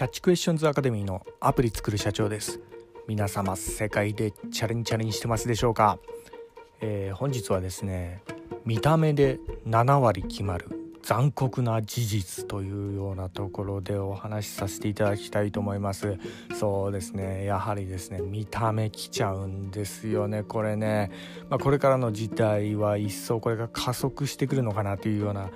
キャッチクエスチョンズアカデミーのアプリ作る社長です。皆様世界でチャレンチャレンしてますでしょうか、えー、本日はですね見た目で7割決まる残酷な事実というようなところでお話しさせていただきたいと思います。そうですね。やはりですね見た目きちゃうんですよねこれね、まあ、これからの事態は一層これが加速してくるのかなというような、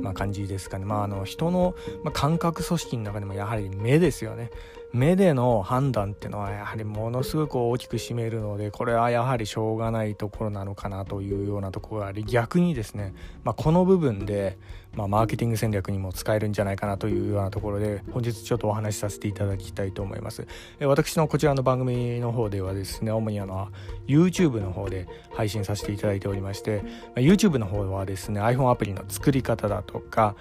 まあ、感じですかね。まああの人の、ま感覚組織の中でもやはり目ですよね。目での判断っていうのはやはりものすごく大きく占めるのでこれはやはりしょうがないところなのかなというようなところがあり逆にですね、まあ、この部分で、まあ、マーケティング戦略にも使えるんじゃないかなというようなところで本日ちょっとお話しさせていただきたいと思います。私のこちらの番組の方ではですね主にあの YouTube の方で配信させていただいておりまして YouTube の方はですね iPhone アプリの作り方だとか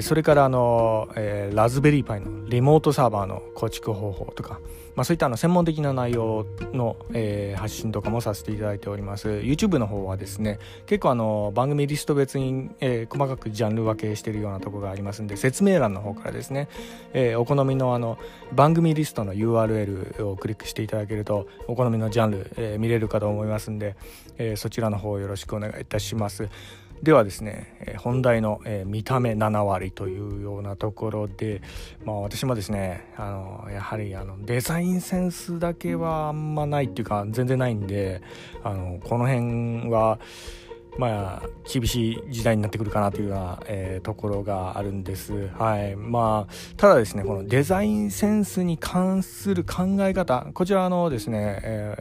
それからあのラズベリーパイのリモートサーバーの構築方法とか、まあ、そういったあの専門的な内容の、えー、発信とかもさせていただいております YouTube の方はですね結構あの番組リスト別に、えー、細かくジャンル分けしてるようなとこがありますんで説明欄の方からですね、えー、お好みのあの番組リストの URL をクリックしていただけるとお好みのジャンル、え見れるかと思いますんで、えそちらの方よろしくお願いいたします。ではですね本題の見た目7割というようなところで、まあ、私もですねあのやはりあのデザインセンスだけはあんまないっていうか全然ないんであのこの辺はまあ厳しい時代になってくるかなというような、えー、ところがあるんです。はいまあ、ただですねこのデザインセンスに関する考え方こちらのですね、え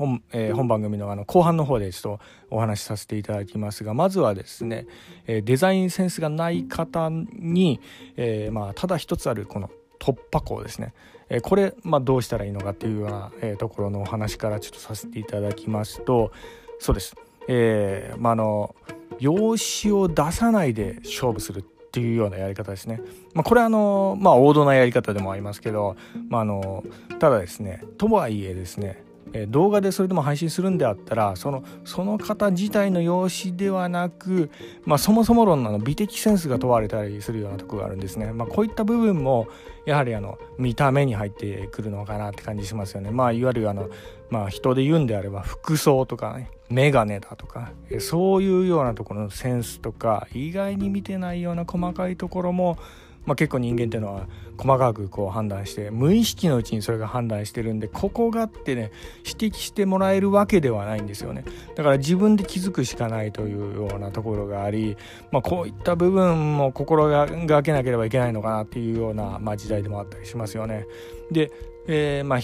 本,、えー、本番組のあの後半の方でちょっとお話しさせていただきますがまずはですね、えデザインセンスがない方に、えー、まあ、ただ一つあるこの突破口ですね、えこれ、まあ、どうしたらいいのかっていうような、えところのお話からちょっとさせていただきますとそうです、えまあ、の用紙を出さないで勝負するっていうようなやり方ですね。まあ、これはあの、まあ、王道なやり方でもありますけど、まあ、あのただですねとはいえですねえ動画でそれでも配信するんであったらそのその方自体の容姿ではなく、まあ、そもそも論の美的センスが問われたりするようなとこがあるんですね、まあ、こういった部分もやはりあの見た目に入ってくるのかなって感じしますよね、まあ、いわゆるあの、まあ、人で言うんであれば服装とかねメガネだとかそういうようなところのセンスとか意外に見てないような細かいところもまあ、結構人間っていうのは細かくこう判断して無意識のうちにそれが判断してるんでここがってね指摘してもらえるわけではないんですよね。だから自分で気づくしかないというようなところがあり、まあ、こういった部分も心がけなければいけないのかなっていうような、まあ、時代でもあったりしますよね。で、えー、まあ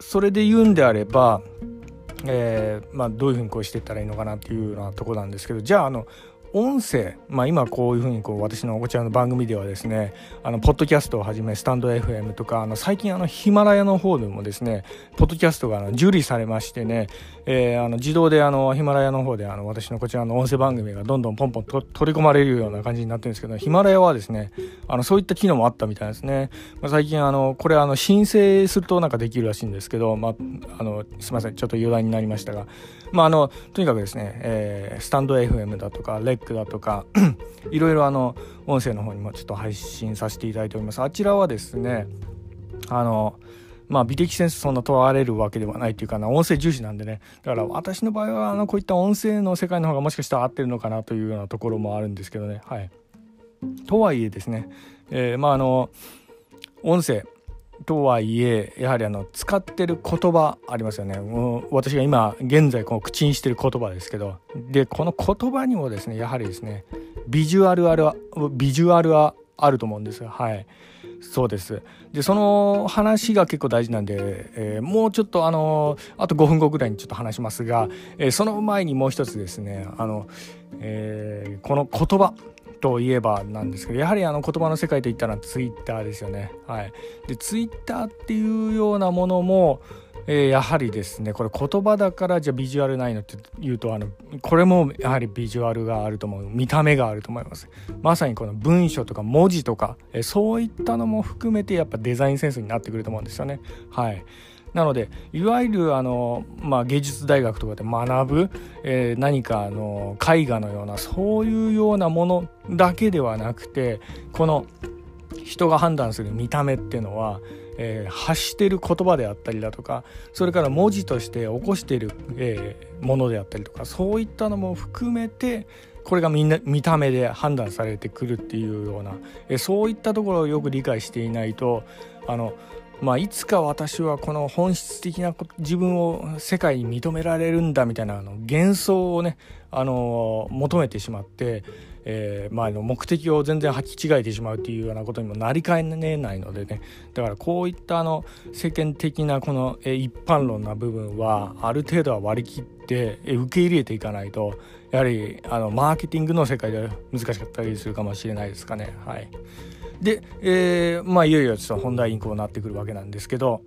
それで言うんであればえーまあ、どういうふうにこうしていったらいいのかなっていうようなとこなんですけどじゃああの音声、まあ、今こういうふうにこう私のこちらの番組ではですねあのポッドキャストをはじめスタンド FM とかあの最近あのヒマラヤの方でもですねポッドキャストがあの受理されましてね、えー、あの自動であのヒマラヤの方であの私のこちらの音声番組がどんどんポンポンと取り込まれるような感じになってるんですけどヒマラヤはですねあのそういった機能もあったみたいですね、まあ、最近あのこれあの申請するとなんかできるらしいんですけど、まあ、あのすいませんちょっと余談になりましたが、まあ、あのとにかくですね、えー、スタンド FM だとかレックだとか いろいろあの音声の方にもちょっと配信させていただいております。あちらはですねあのまあ美的センスそんな問われるわけではないっていうかな音声重視なんでね。だから私の場合はあのこういった音声の世界の方がもしかしたら合ってるのかなというようなところもあるんですけどね。はい。とはいえですね、えー、まああの音声とはいえやはりあの使ってる言葉ありますよね。私が今現在この口にしてる言葉ですけど。でこの言葉にもですねやはりですねビジュアルあるビジュアルはあると思うんですはい。そうです。でその話が結構大事なんで、えー、もうちょっとあのあと5分後ぐらいにちょっと話しますが、えー、その前にもう一つですねあの、えー、この言葉といえばなんですけどやはりあの言葉の世界といったらツイッターですよね。はい、でツイッターっていうようなものも、えー、やはりですねこれ言葉だからじゃあビジュアルないのっていうとあのこれもやはりビジュアルがあると思う。見た目があると思います。まさにこの文章とか文字とか、えー、そういったのも含めてやっぱデザインセンスになってくると思うんですよね。はいなのでいわゆるあの、まあ、芸術大学とかで学ぶ、えー、何かあの絵画のようなそういうようなものだけではなくてこの人が判断する見た目っていうのは、えー、発してる言葉であったりだとかそれから文字として起こしている、えー、ものであったりとかそういったのも含めてこれがみんな見た目で判断されてくるっていうような、えー、そういったところをよく理解していないとあのまあ、いつか私はこの本質的な自分を世界に認められるんだみたいなあの幻想をね、あの求めてしまって、えー、まあ、の目的を全然履き違えてしまうっていうようなことにもなりかねないのでねだからこういったあの世間的なこの、一般論な部分はある程度は割り切って、受け入れていかないとやはりあのマーケティングの世界では難しかったりするかもしれないですかね。はいで、えー、まあいよいよちょっと本題にこうなってくるわけなんですけど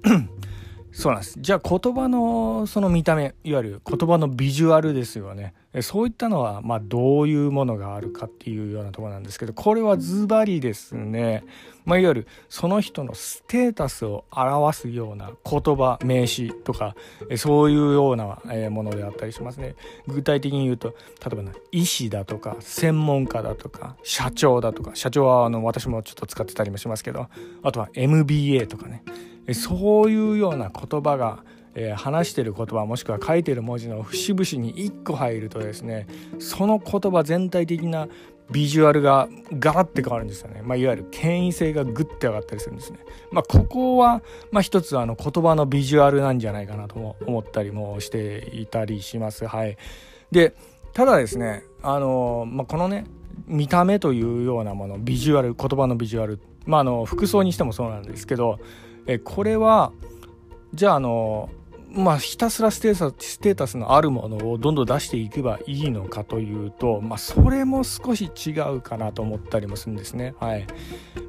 そうなんです。じゃあ言葉のその見た目いわゆる言葉のビジュアルですよね。そういったのはまあどういうものがあるかっていうようなとこなんですけどこれはズバリですね、まあ、いわゆるその人のステータスを表すような言葉名詞とかそういうようなものであったりしますね。具体的に言うと例えば医師だとか専門家だとか社長だとか社長はあの私もちょっと使ってたりもしますけどあとは MBA とかね。そういうような言葉が、えー、話してる言葉もしくは書いてる文字の節々に1個入るとですねその言葉全体的なビジュアルがガラッて変わるんですよね、まあ、いわゆる権威性がグッて上がったりするんですね、まあ、ここは、まあ、一つあの言葉のビジュアルなんじゃないかなと思ったりもしていたりします。はい。でただですねあの、まあ、このね見た目というようなものビジュアル言葉のビジュアルまああの服装にしてもそうなんですけどえこれはじゃああのまあ、ひたすらステータスのあるものをどんどん出していけばいいのかというと、まあ、それも少し違うかなと思ったりもするんですね。はい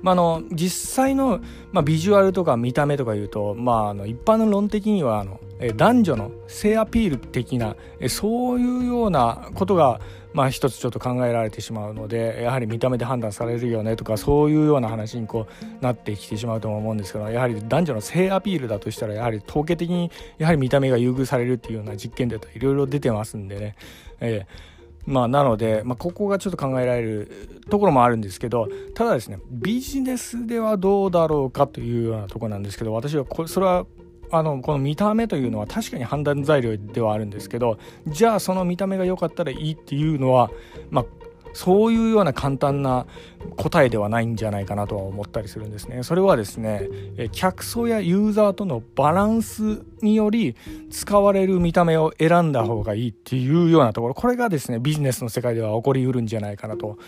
まあ、あの実際の、まあ、ビジュアルとか見た目とかいうと、まあ、あの一般の論的にはあの男女の性アピール的なそういうようなことがまあ一つちょっと考えられてしまうのでやはり見た目で判断されるよねとかそういうような話にこうなってきてしまうと思うんですけどやはり男女の性アピールだとしたらやはり統計的にやはり見た目が優遇されるっていうような実験データいろいろ出てますんでね、えーまあ、なので、まあ、ここがちょっと考えられるところもあるんですけどただですねビジネスではどうだろうかというようなところなんですけど私はこれそれはあのこの見た目というのは確かに判断材料ではあるんですけどじゃあその見た目が良かったらいいっていうのは、まあ、そういうような簡単な答えではないんじゃないかなとは思ったりするんですね。それはですね、客層やユーザーとのバランスにより使われる見た目を選んだ方がいいっていうようなところ、これがですね、ビジネスの世界では起こりうるんじゃないかなと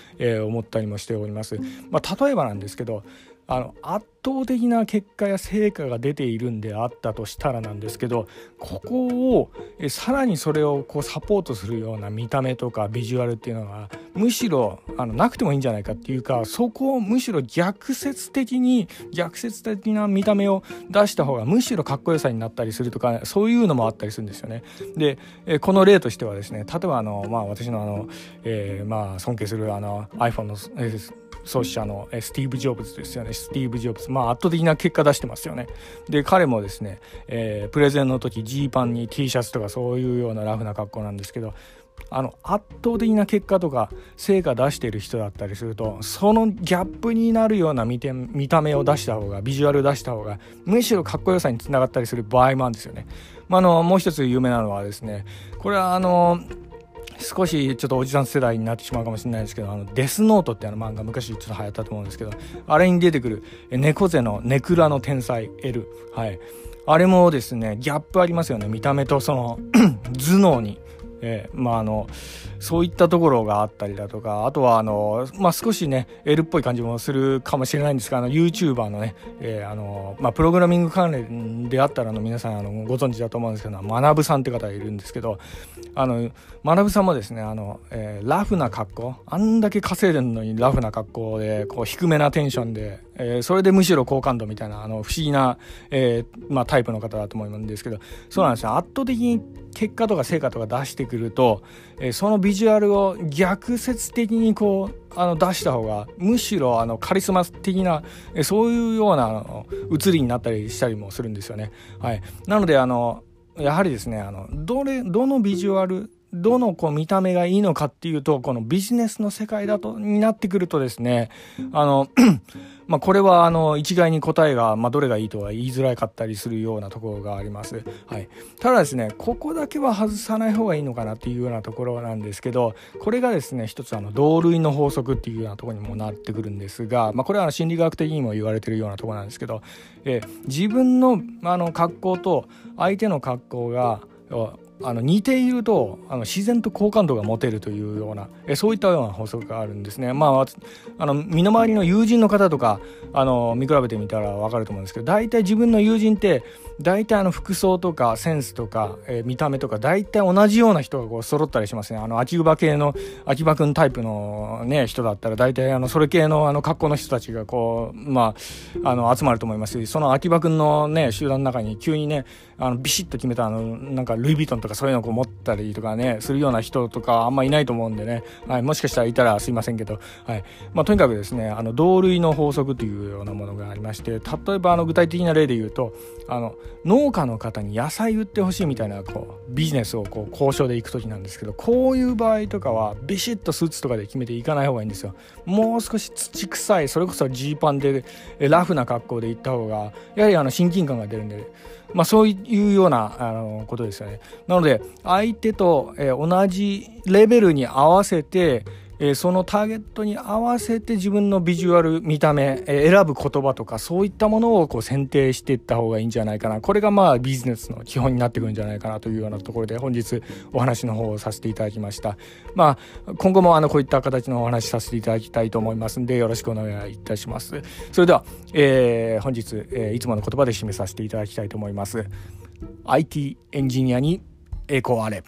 思ったりもしております。まあ、例えばなんですけど、あの圧倒的な結果や成果が出ているんであったとしたらなんですけどここをえさらにそれをこうサポートするような見た目とかビジュアルっていうのがむしろあのなくてもいいんじゃないかっていうかそこをむしろ逆説的に逆説的な見た目を出した方がむしろかっこよさになったりするとかそういうのもあったりするんですよね。でえこの例としてはですね例えばあの、まあ、私のあの、えー、まあ尊敬するあの iPhone の、え創始者のスティーブ・ジョブズですよねスティーブ・ジョブズまあ圧倒的な結果出してますよねで彼もですね、えー、プレゼンの時ジーパンに T シャツとかそういうようなラフな格好なんですけどあの圧倒的な結果とか成果出してる人だったりするとそのギャップになるような見て見た目を出した方がビジュアル出した方がむしろかっこよさにつながったりする場合もあるんですよね。まあ、あのもう一つ有名なのはですねこれはあの少しちょっとおじさん世代になってしまうかもしれないですけど、あの、デスノートってあの漫画昔ちょっと流行ったと思うんですけど、あれに出てくる猫背のネクラの天才 L。はい。あれもですね、ギャップありますよね。見た目とその 頭脳に。えー、まああのそういったところがあったりだとかあとはあの、まあ、少しね L っぽい感じもするかもしれないんですがあの YouTuber のね、えー、あのまあ、プログラミング関連であったらの皆さんあのご存知だと思うんですけど学さんって方がいるんですけどあの学さんもですねあの、えー、ラフな格好あんだけ稼いでるのにラフな格好でこう低めなテンションで、えー、それでむしろ好感度みたいなあの不思議な、えーまあ、タイプの方だと思うんですけどそうなんですよ。圧倒的に結果とか成果とか出してくると、えー、そのビジュアルを逆説的にこうあの出した方がむしろあのカリスマ的な、えー、そういうようなあの映りになったりしたりもするんですよね。はい、なのであのやはりですねあのどれどのビジュアルどのこう見た目がいいのかっていうとこのビジネスの世界だとになってくるとですねあのまあこれはあの一概に答えが、まあ、どれがいいとは言いづらかったりするようなところがあります、はい、ただですねここだけは外さない方がいいのかなっていうようなところなんですけどこれがですね一つあの同類の法則っていうようなところにもなってくるんですが、まあ、これは心理学的にも言われてるようなところなんですけど、えー、自分のあの格好と相手の格好があの似ているとあの自然と好感度が持てるというようなえそういったような法則があるんですね。まあ、あの身の回りの友人の方とかあの見比べてみたら分かると思うんですけど大体自分の友人って大体あの服装とかセンスとか、えー、見た目とか大体同じような人がこう揃ったりしますね。あの秋葉系の秋葉くんタイプのね人だったら大体あのそれ系のあの格好の人たちがこうまああの集まると思いますしその秋葉くんのね集団の中に急にねあのビシッと決めたあのなんかルイ・ヴィトンとかそういうのを持ったりとかねするような人とかあんまいないと思うんでね、はい、もしかしたらいたらすいませんけど、はい。まあ、とにかくですねあの同類の法則というようなものがありまして例えばあの具体的な例で言うとあの農家の方に野菜売ってほしいみたいなこうビジネスをこう交渉で行く時なんですけどこういう場合とかはビシッとスーツとかで決めていかない方がいいんですよ。もう少し土臭いそれこそジーパンでラフな格好で行った方がやはりあの親近感が出るんでまあ、そういうようなあのことですよね。なので相手と、え、同じレベルに合わせてえ、そのターゲットに合わせて自分のビジュアル見た目、え、選ぶ言葉とかそういったものをこう選定していった方がいいんじゃないかな。これがまあビジネスの基本になってくるんじゃないかなというようなところで本日お話の方をさせていただきました。まあ今後もあのこういった形のお話させていただきたいと思いますんでよろしくお願いいたします。それでは、えー、本日、え、いつもの言葉で締めさせていただきたいと思います。IT エンジニアに栄光あれ